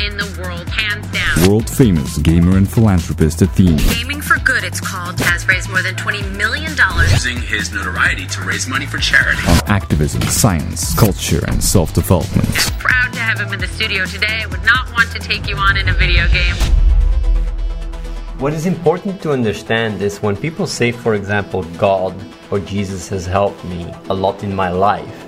In the world, hands down. World famous gamer and philanthropist Athene. Gaming for Good, it's called, has raised more than $20 million. using his notoriety to raise money for charity. On activism, science, culture, and self development. Proud to have him in the studio today. I would not want to take you on in a video game. What is important to understand is when people say, for example, God or Jesus has helped me a lot in my life,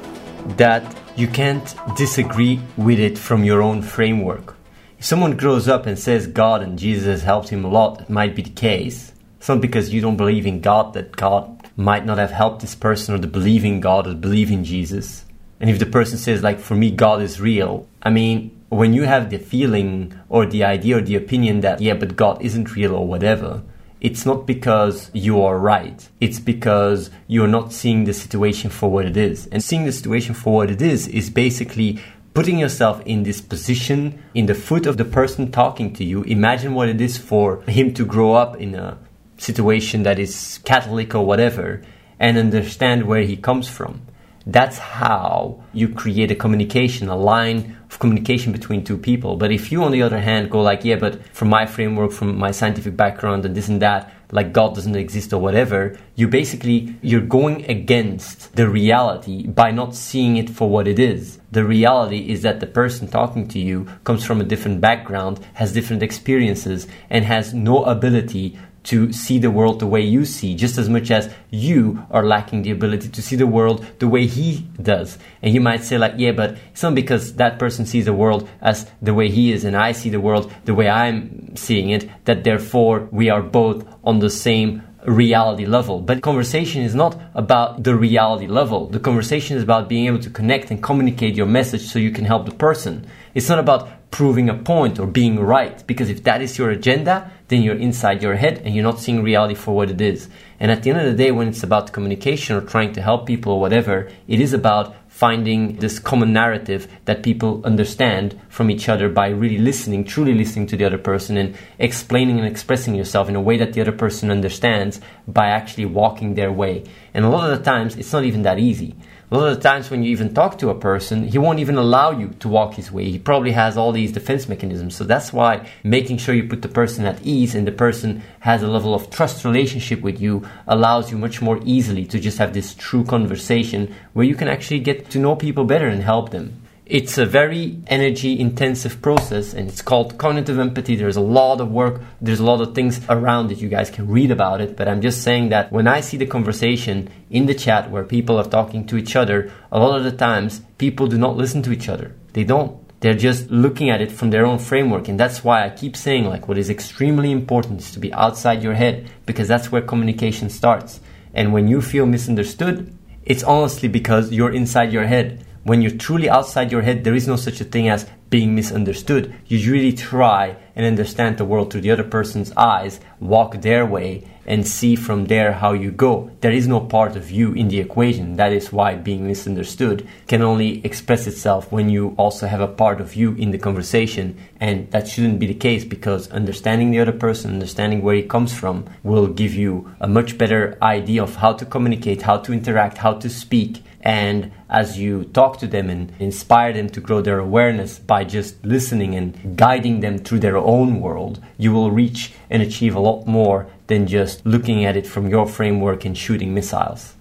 that you can't disagree with it from your own framework. If someone grows up and says God and Jesus has helped him a lot, it might be the case. It's not because you don't believe in God that God might not have helped this person or the believe in God or believe in Jesus. And if the person says, like, for me, God is real, I mean, when you have the feeling or the idea or the opinion that, yeah, but God isn't real or whatever, it's not because you are right. It's because you're not seeing the situation for what it is. And seeing the situation for what it is is basically putting yourself in this position, in the foot of the person talking to you. Imagine what it is for him to grow up in a situation that is Catholic or whatever and understand where he comes from. That's how you create a communication, a line of communication between two people. But if you, on the other hand, go like, yeah, but from my framework, from my scientific background and this and that, like God doesn't exist or whatever, you basically, you're going against the reality by not seeing it for what it is. The reality is that the person talking to you comes from a different background, has different experiences, and has no ability to see the world the way you see, just as much as you are lacking the ability to see the world the way he does. And you might say, like, yeah, but it's not because that person sees the world as the way he is and I see the world the way I'm seeing it, that therefore we are both on the same reality level. But conversation is not about the reality level. The conversation is about being able to connect and communicate your message so you can help the person. It's not about proving a point or being right, because if that is your agenda, then you're inside your head and you're not seeing reality for what it is. And at the end of the day, when it's about communication or trying to help people or whatever, it is about finding this common narrative that people understand from each other by really listening, truly listening to the other person and explaining and expressing yourself in a way that the other person understands by actually walking their way. And a lot of the times, it's not even that easy. A lot of times when you even talk to a person, he won't even allow you to walk his way. He probably has all these defense mechanisms. So that's why making sure you put the person at ease and the person has a level of trust relationship with you allows you much more easily to just have this true conversation where you can actually get to know people better and help them. It's a very energy intensive process and it's called cognitive empathy. There's a lot of work, there's a lot of things around it. You guys can read about it, but I'm just saying that when I see the conversation in the chat where people are talking to each other, a lot of the times people do not listen to each other. They don't. They're just looking at it from their own framework. And that's why I keep saying, like, what is extremely important is to be outside your head because that's where communication starts. And when you feel misunderstood, it's honestly because you're inside your head when you're truly outside your head, there is no such a thing as being misunderstood. You really try and understand the world through the other person's eyes, walk their way, and see from there how you go. There is no part of you in the equation. That is why being misunderstood can only express itself when you also have a part of you in the conversation. And that shouldn't be the case because understanding the other person, understanding where he comes from, will give you a much better idea of how to communicate, how to interact, how to speak and as you talk to them and inspire them to grow their awareness by just listening and guiding them through their own world, you will reach and achieve a lot more than just looking at it from your framework and shooting missiles.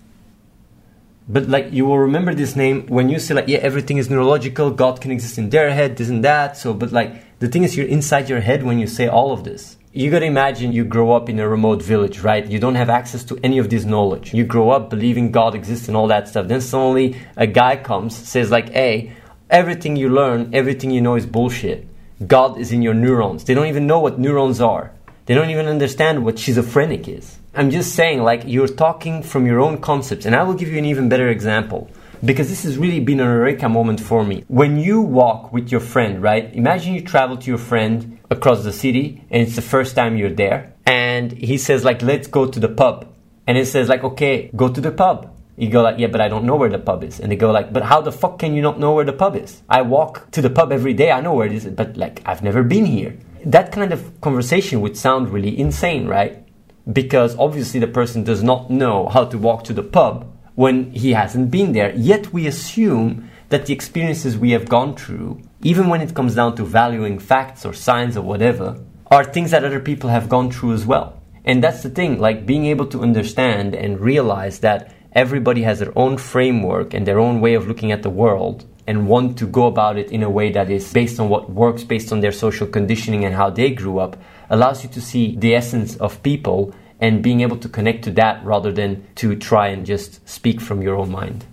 But like you will remember this name when you say like yeah everything is neurological, God can exist in their head, this and that. So but like the thing is you're inside your head when you say all of this you gotta imagine you grow up in a remote village, right? You don't have access to any of this knowledge. You grow up believing God exists and all that stuff. Then suddenly a guy comes, says like, hey, everything you learn, everything you know is bullshit. God is in your neurons. They don't even know what neurons are. They don't even understand what schizophrenic is. I'm just saying, like, you're talking from your own concepts. And I will give you an even better example because this has really been a eureka moment for me. When you walk with your friend, right? Imagine you travel to your friend across the city and it's the first time you're there and he says like let's go to the pub and it says like okay go to the pub you go like yeah but i don't know where the pub is and they go like but how the fuck can you not know where the pub is i walk to the pub every day i know where it is but like i've never been here that kind of conversation would sound really insane, right? Because obviously the person does not know how to walk to the pub when he hasn't been there. Yet we assume that the experiences we have gone through, even when it comes down to valuing facts or signs or whatever, are things that other people have gone through as well. And that's the thing, like being able to understand and realize that everybody has their own framework and their own way of looking at the world and want to go about it in a way that is based on what works, based on their social conditioning and how they grew up, allows you to see the essence of people and being able to connect to that rather than to try and just speak from your own mind.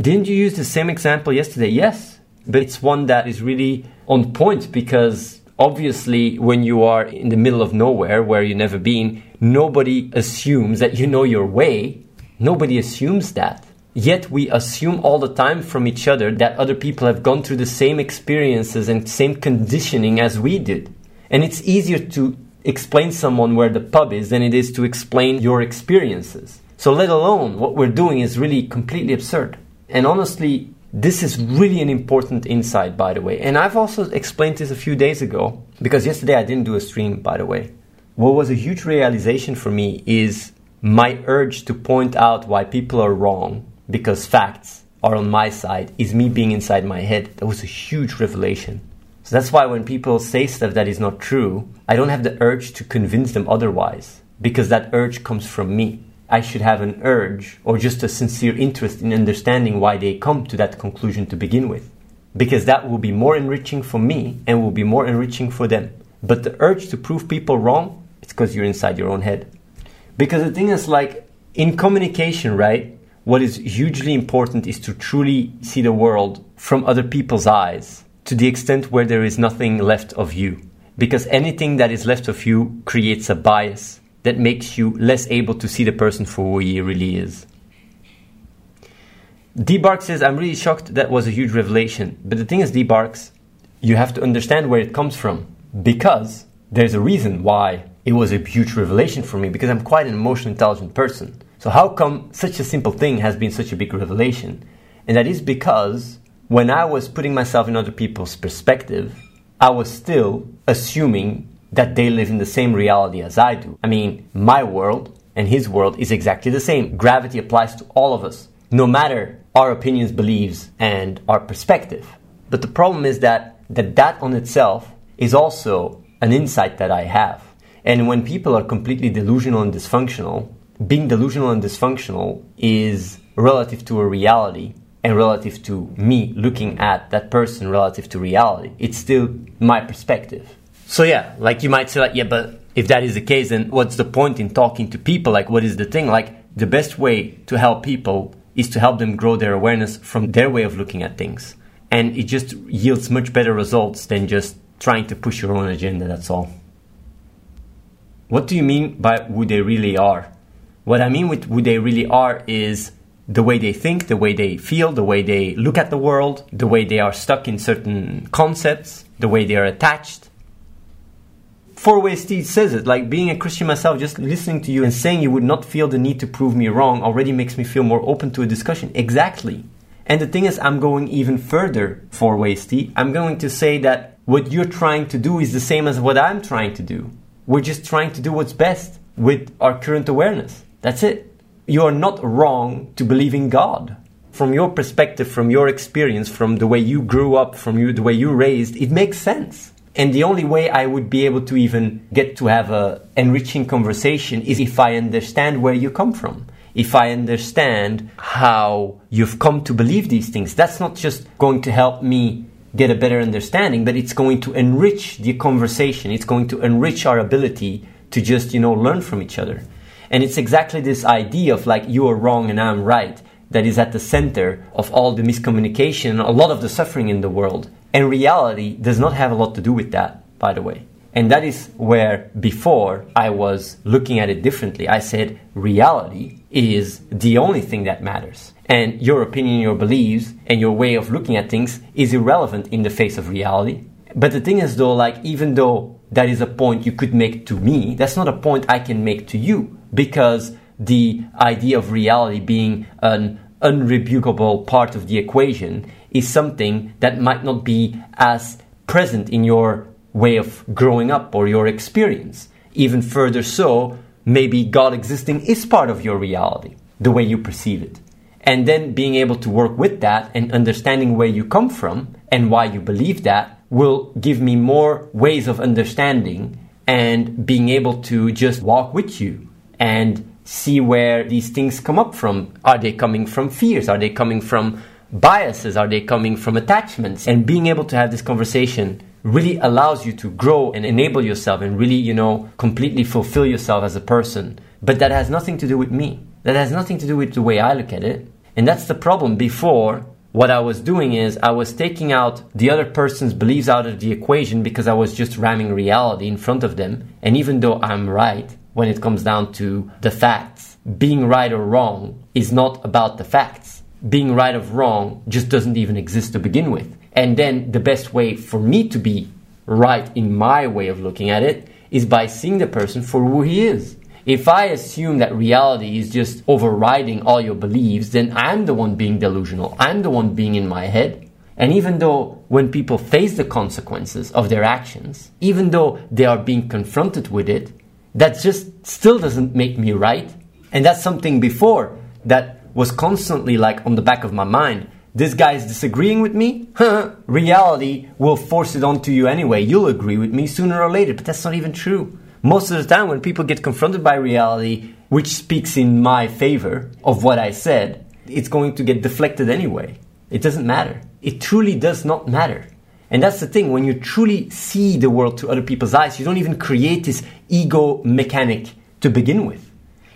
Didn't you use the same example yesterday? Yes, but it's one that is really on point because obviously when you are in the middle of nowhere where you've never been, nobody assumes that you know your way. Nobody assumes that. Yet we assume all the time from each other that other people have gone through the same experiences and same conditioning as we did. And it's easier to explain someone where the pub is than it is to explain your experiences. So let alone what we're doing is really completely absurd. And honestly, this is really an important insight, by the way. And I've also explained this a few days ago because yesterday I didn't do a stream, by the way. What was a huge realization for me is my urge to point out why people are wrong because facts are on my side is me being inside my head. That was a huge revelation. So that's why when people say stuff that is not true, I don't have the urge to convince them otherwise because that urge comes from me. I should have an urge or just a sincere interest in understanding why they come to that conclusion to begin with. Because that will be more enriching for me and will be more enriching for them. But the urge to prove people wrong, it's because you're inside your own head. Because the thing is like in communication, right? What is hugely important is to truly see the world from other people's eyes to the extent where there is nothing left of you. Because anything that is left of you creates a bias that makes you less able to see the person for who he really is. Debark says, I'm really shocked that was a huge revelation. But the thing is, Debarks, you have to understand where it comes from. Because there's a reason why it was a huge revelation for me, because I'm quite an emotionally intelligent person. So, how come such a simple thing has been such a big revelation? And that is because when I was putting myself in other people's perspective, I was still assuming that they live in the same reality as I do. I mean, my world and his world is exactly the same. Gravity applies to all of us, no matter our opinions, beliefs, and our perspective. But the problem is that that, that on itself is also an insight that I have. And when people are completely delusional and dysfunctional, being delusional and dysfunctional is relative to a reality and relative to me looking at that person relative to reality. It's still my perspective. So yeah, like you might say like, yeah, but if that is the case, then what's the point in talking to people? Like, what is the thing? Like, the best way to help people is to help them grow their awareness from their way of looking at things. And it just yields much better results than just trying to push your own agenda, that's all. What do you mean by who they really are? What I mean with who they really are is the way they think, the way they feel, the way they look at the world, the way they are stuck in certain concepts, the way they are attached. Four Way Steve says it, like being a Christian myself, just listening to you and saying you would not feel the need to prove me wrong already makes me feel more open to a discussion. Exactly. And the thing is, I'm going even further, Four Way Steve. I'm going to say that what you're trying to do is the same as what I'm trying to do. We're just trying to do what's best with our current awareness. That's it. You are not wrong to believe in God. From your perspective, from your experience, from the way you grew up, from you, the way you raised, it makes sense. And the only way I would be able to even get to have a enriching conversation is if I understand where you come from. If I understand how you've come to believe these things, that's not just going to help me get a better understanding, but it's going to enrich the conversation. It's going to enrich our ability to just, you know, learn from each other. And it's exactly this idea of like you are wrong and I'm right that is at the center of all the miscommunication, a lot of the suffering in the world. And reality does not have a lot to do with that, by the way. And that is where before I was looking at it differently. I said reality is the only thing that matters. And your opinion, your beliefs, and your way of looking at things is irrelevant in the face of reality. But the thing is though, like even though that is a point you could make to me, that's not a point I can make to you because the idea of reality being an unrebukable part of the equation is something that might not be as present in your way of growing up or your experience. Even further so, maybe God existing is part of your reality, the way you perceive it. And then being able to work with that and understanding where you come from and why you believe that will give me more ways of understanding and being able to just walk with you and see where these things come up from. Are they coming from fears? Are they coming from biases? Are they coming from attachments? And being able to have this conversation really allows you to grow and enable yourself and really, you know, completely fulfill yourself as a person. But that has nothing to do with me. That has nothing to do with the way I look at it. And that's the problem. Before, what I was doing is I was taking out the other person's beliefs out of the equation because I was just ramming reality in front of them. And even though I'm right when it comes down to the facts, being right or wrong is not about the facts. Being right or wrong just doesn't even exist to begin with. And then the best way for me to be right in my way of looking at it is by seeing the person for who he is. If I assume that reality is just overriding all your beliefs, then I'm the one being delusional. I'm the one being in my head. And even though when people face the consequences of their actions, even though they are being confronted with it, that just still doesn't make me right. And that's something before that was constantly like on the back of my mind this guy is disagreeing with me, reality will force it onto you anyway. You'll agree with me sooner or later, but that's not even true. Most of the time, when people get confronted by reality, which speaks in my favor of what I said, it's going to get deflected anyway. It doesn't matter. It truly does not matter. And that's the thing, when you truly see the world through other people's eyes, you don't even create this ego mechanic to begin with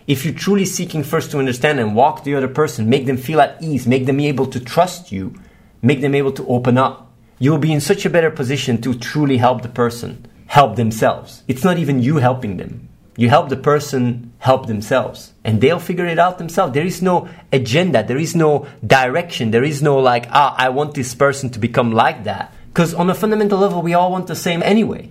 if you're truly seeking first to understand and walk the other person, make them feel at ease, make them able to trust you, make them able to open up, you'll be in such a better position to truly help the person help themselves. It's not even you helping them. You help the person help themselves and they'll figure it out themselves. There is no agenda, there is no direction, there is no like, ah, I want this person to become like that. Because on a fundamental level, we all want the same anyway.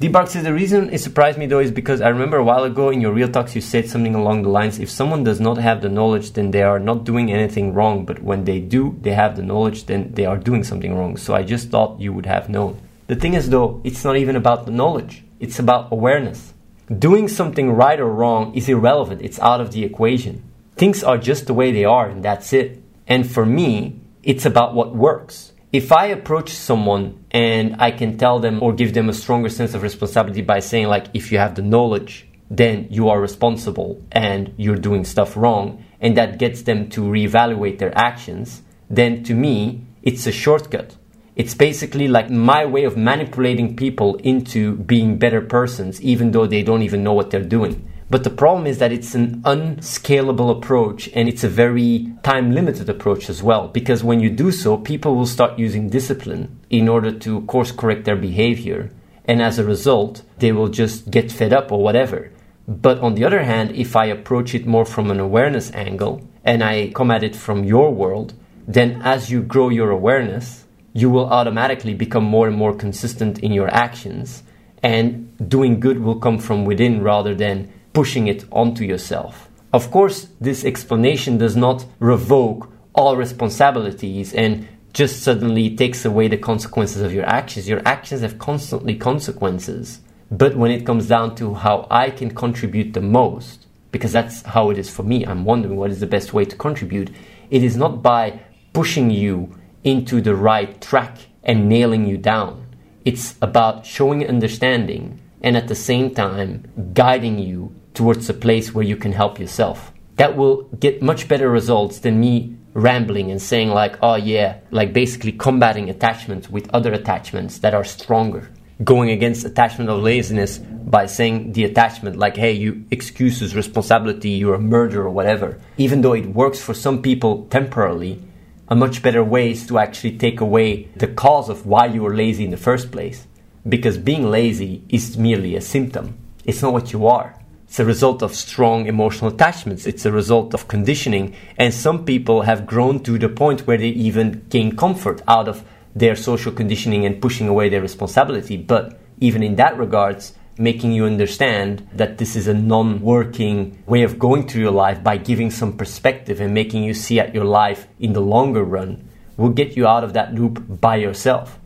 Debark says the reason it surprised me though is because I remember a while ago in your real talks you said something along the lines if someone does not have the knowledge then they are not doing anything wrong but when they do they have the knowledge then they are doing something wrong so I just thought you would have known. The thing is though it's not even about the knowledge it's about awareness. Doing something right or wrong is irrelevant it's out of the equation. Things are just the way they are and that's it. And for me it's about what works if I approach someone and I can tell them or give them a stronger sense of responsibility by saying, like, if you have the knowledge, then you are responsible and you're doing stuff wrong, and that gets them to reevaluate their actions, then to me, it's a shortcut. It's basically like my way of manipulating people into being better persons, even though they don't even know what they're doing. But the problem is that it's an unscalable approach and it's a very time limited approach as well. Because when you do so, people will start using discipline in order to course correct their behavior. And as a result, they will just get fed up or whatever. But on the other hand, if I approach it more from an awareness angle and I come at it from your world, then as you grow your awareness, you will automatically become more and more consistent in your actions. And doing good will come from within rather than pushing it onto yourself. Of course, this explanation does not revoke all responsibilities and just suddenly takes away the consequences of your actions. Your actions have constantly consequences. But when it comes down to how I can contribute the most, because that's how it is for me, I'm wondering what is the best way to contribute. It is not by pushing you into the right track and nailing you down. It's about showing understanding and at the same time guiding you towards a place where you can help yourself. That will get much better results than me rambling and saying, like, oh yeah, like basically combating attachments with other attachments that are stronger. Going against attachment of laziness by saying the attachment, like, hey, you excuses responsibility, you're a murderer or whatever. Even though it works for some people temporarily, a much better way is to actually take away the cause of why you were lazy in the first place. Because being lazy is merely a symptom, it's not what you are. It's a result of strong emotional attachments. It's a result of conditioning. And some people have grown to the point where they even gain comfort out of their social conditioning and pushing away their responsibility. But even in that regards, making you understand that this is a non-working way of going through your life by giving some perspective and making you see at your life in the longer run will get you out of that loop by yourself.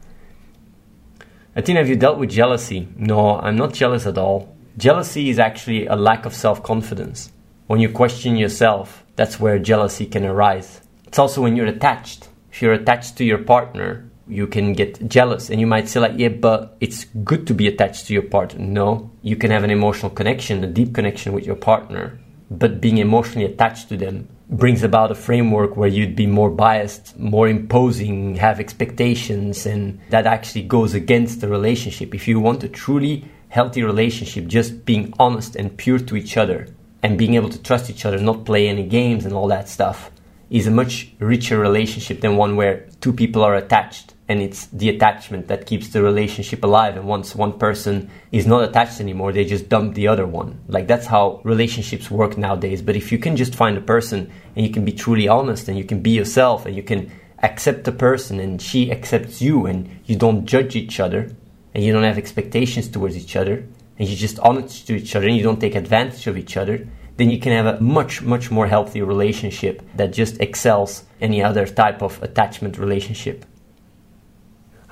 Athena, have you dealt with jealousy? No, I'm not jealous at all. Jealousy is actually a lack of self confidence. When you question yourself, that's where jealousy can arise. It's also when you're attached. If you're attached to your partner, you can get jealous and you might say like yeah but it's good to be attached to your partner no you can have an emotional connection a deep connection with your partner but being emotionally attached to them brings about a framework where you'd be more biased, more imposing, have expectations, and that actually goes against the relationship. If you want to truly healthy relationship, just being honest and pure to each other and being able to trust each other, not play any games and all that stuff, is a much richer relationship than one where two people are attached and it's the attachment that keeps the relationship alive. And once one person is not attached anymore they just dump the other one. Like that's how relationships work nowadays. But if you can just find a person and you can be truly honest and you can be yourself and you can accept the person and she accepts you and you don't judge each other and you don't have expectations towards each other and you're just honest to each other and you don't take advantage of each other then you can have a much much more healthy relationship that just excels any other type of attachment relationship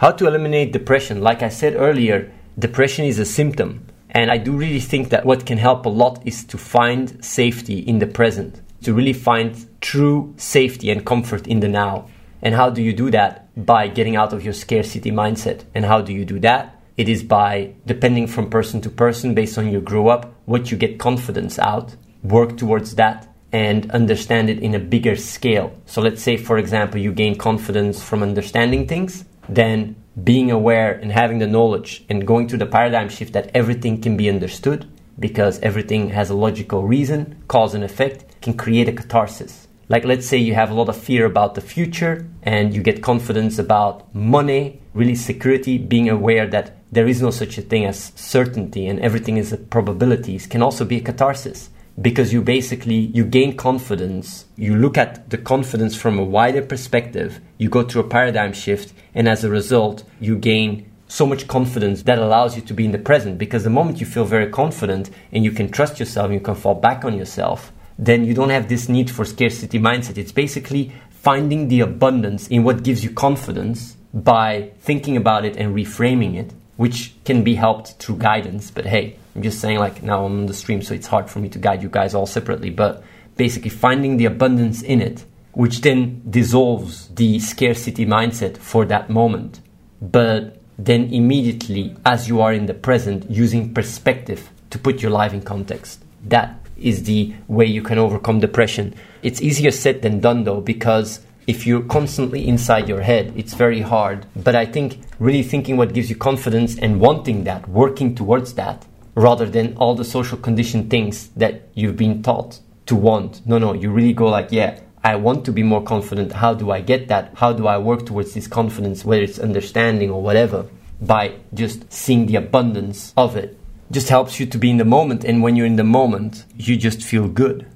how to eliminate depression? Like I said earlier, depression is a symptom. And I do really think that what can help a lot is to find safety in the present, to really find true safety and comfort in the now. And how do you do that? By getting out of your scarcity mindset. And how do you do that? It is by depending from person to person based on your grow up, what you get confidence out, work towards that, and understand it in a bigger scale. So let's say, for example, you gain confidence from understanding things then being aware and having the knowledge and going to the paradigm shift that everything can be understood because everything has a logical reason, cause and effect, can create a catharsis. Like, let's say you have a lot of fear about the future and you get confidence about money, really security, being aware that there is no such a thing as certainty and everything is a probabilities can also be a catharsis. Because you basically you gain confidence you look at the confidence from a wider perspective you go through a paradigm shift and as a result you gain so much confidence that allows you to be in the present. Because the moment you feel very confident and you can trust yourself and you can fall back on yourself then you don't have this need for scarcity mindset it's basically finding the abundance in what gives you confidence by thinking about it and reframing it which can be helped through guidance but hey I'm just saying, like, now I'm on the stream, so it's hard for me to guide you guys all separately, but basically finding the abundance in it, which then dissolves the scarcity mindset for that moment. But then immediately, as you are in the present, using perspective to put your life in context. That is the way you can overcome depression. It's easier said than done though, because if you're constantly inside your head, it's very hard. But I think really thinking what gives you confidence and wanting that, working towards that, rather than all the social conditioned things that you've been taught to want. No, no, you really go like, yeah, I want to be more confident. How do I get that? How do I work towards this confidence, whether it's understanding or whatever, by just seeing the abundance of it? Just helps you to be in the moment, and when you're in the moment, you just feel good.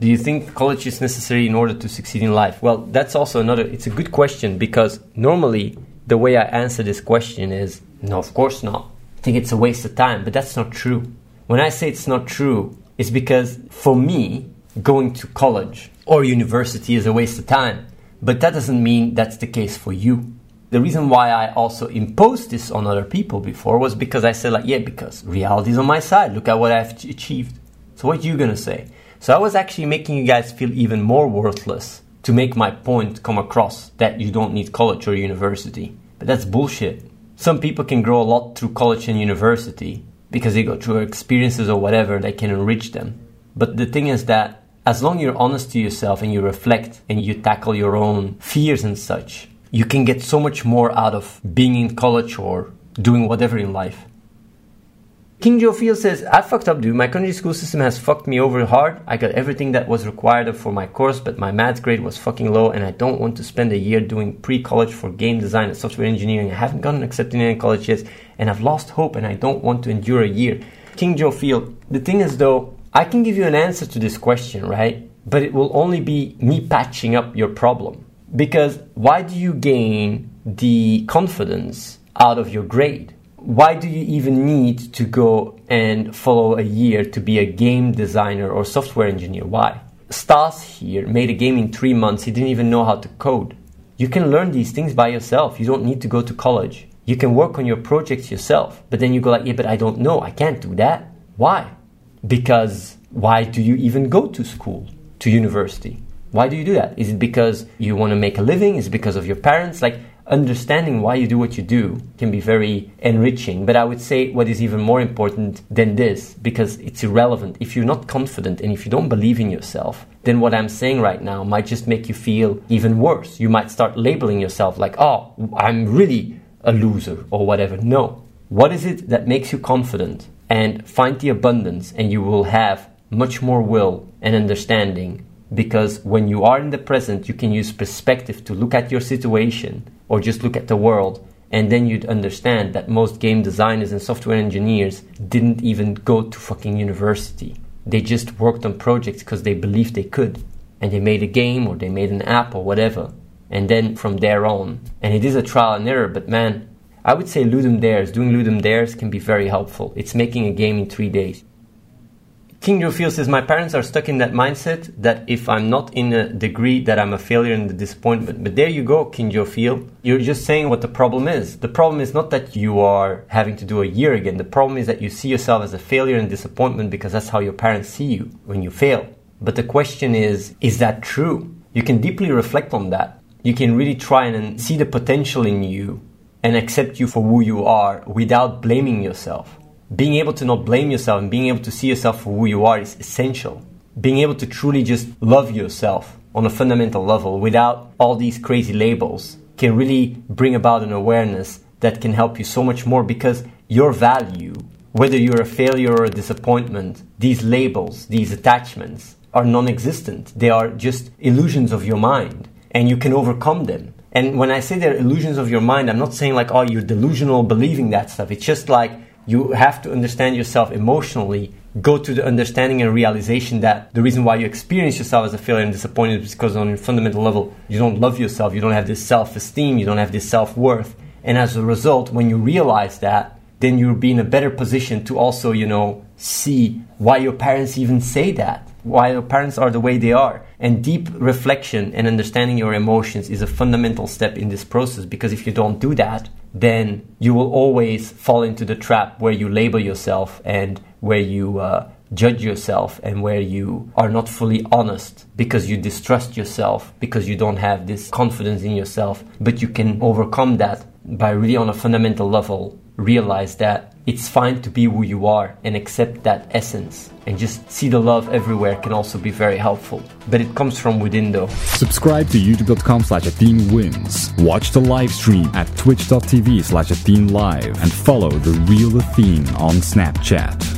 Do you think college is necessary in order to succeed in life? Well, that's also another, it's a good question because normally the way I answer this question is no, of course not I think it's a waste of time, but that's not true. When I say it's not true, it's because for me, going to college or university is a waste of time. But that doesn't mean that's the case for you. The reason why I also imposed this on other people before was because I said, like, yeah, because reality is on my side. Look at what I've achieved. So, what are you gonna say? So, I was actually making you guys feel even more worthless to make my point come across that you don't need college or university. But that's bullshit some people can grow a lot through college and university because they go through experiences or whatever that can enrich them. But the thing is that as long as you're honest to yourself and you reflect and you tackle your own fears and such, you can get so much more out of being in college or doing whatever in life. King Joe Field says, I fucked up, dude. My country school system has fucked me over hard. I got everything that was required for my course, but my math grade was fucking low, and I don't want to spend a year doing pre college for game design and software engineering. I haven't gotten accepted in any college yet, and I've lost hope, and I don't want to endure a year. King Joe Field, the thing is, though, I can give you an answer to this question, right? But it will only be me patching up your problem. Because why do you gain the confidence out of your grade? why do you even need to go and follow a year to be a game designer or software engineer? Why? Stas here made a game in three months. He didn't even know how to code. You can learn these things by yourself. You don't need to go to college. You can work on your projects yourself, but then you go like, yeah, but I don't know. I can't do that. Why? Because why do you even go to school, to university? Why do you do that? Is it because you want to make a living? Is it because of your parents? Like, understanding why you do what you do can be very enriching. But I would say what is even more important than this, because it's irrelevant. If you're not confident and if you don't believe in yourself, then what I'm saying right now might just make you feel even worse. You might start labeling yourself like, oh, I'm really a loser or whatever. No. What is it that makes you confident? And find the abundance, and you will have much more will and understanding because when you are in the present, you can use perspective to look at your situation or just look at the world. And then you'd understand that most game designers and software engineers didn't even go to fucking university. They just worked on projects because they believed they could. And they made a game or they made an app or whatever. And then from there on, and it is a trial and error, but man, I would say Ludum Dares, doing Ludum Dares can be very helpful. It's making a game in three days. King Joe Field says, My parents are stuck in that mindset that if I'm not in a degree, that I'm a failure and a disappointment. But there you go, King Joe Field. You're just saying what the problem is. The problem is not that you are having to do a year again. The problem is that you see yourself as a failure and disappointment because that's how your parents see you when you fail. But the question is, is that true? You can deeply reflect on that. You can really try and see the potential in you and accept you for who you are without blaming yourself being able to not blame yourself and being able to see yourself for who you are is essential. Being able to truly just love yourself on a fundamental level without all these crazy labels can really bring about an awareness that can help you so much more because your value, whether you're a failure or a disappointment, these labels, these attachments are non existent. They are just illusions of your mind and you can overcome them. And when I say they're illusions of your mind, I'm not saying like, oh, you're delusional believing that stuff. It's just like you have to understand yourself emotionally go to the understanding and realization that the reason why you experience yourself as a failure and disappointed is because on a fundamental level you don't love yourself you don't have this self-esteem you don't have this self-worth. And as a result when you realize that then you'll be in a better position to also you know see why your parents even say that why your parents are the way they are. And deep reflection and understanding your emotions is a fundamental step in this process because if you don't do that then you will always fall into the trap where you label yourself and where you uh, judge yourself and where you are not fully honest because you distrust yourself, because you don't have this confidence in yourself. But you can overcome that by really, on a fundamental level, realize that it's fine to be who you are and accept that essence and just see the love everywhere can also be very helpful. But it comes from within though. Subscribe to youtube.com slash wins. Watch the live stream at twitch.tv slash Live and follow the real Athene on Snapchat.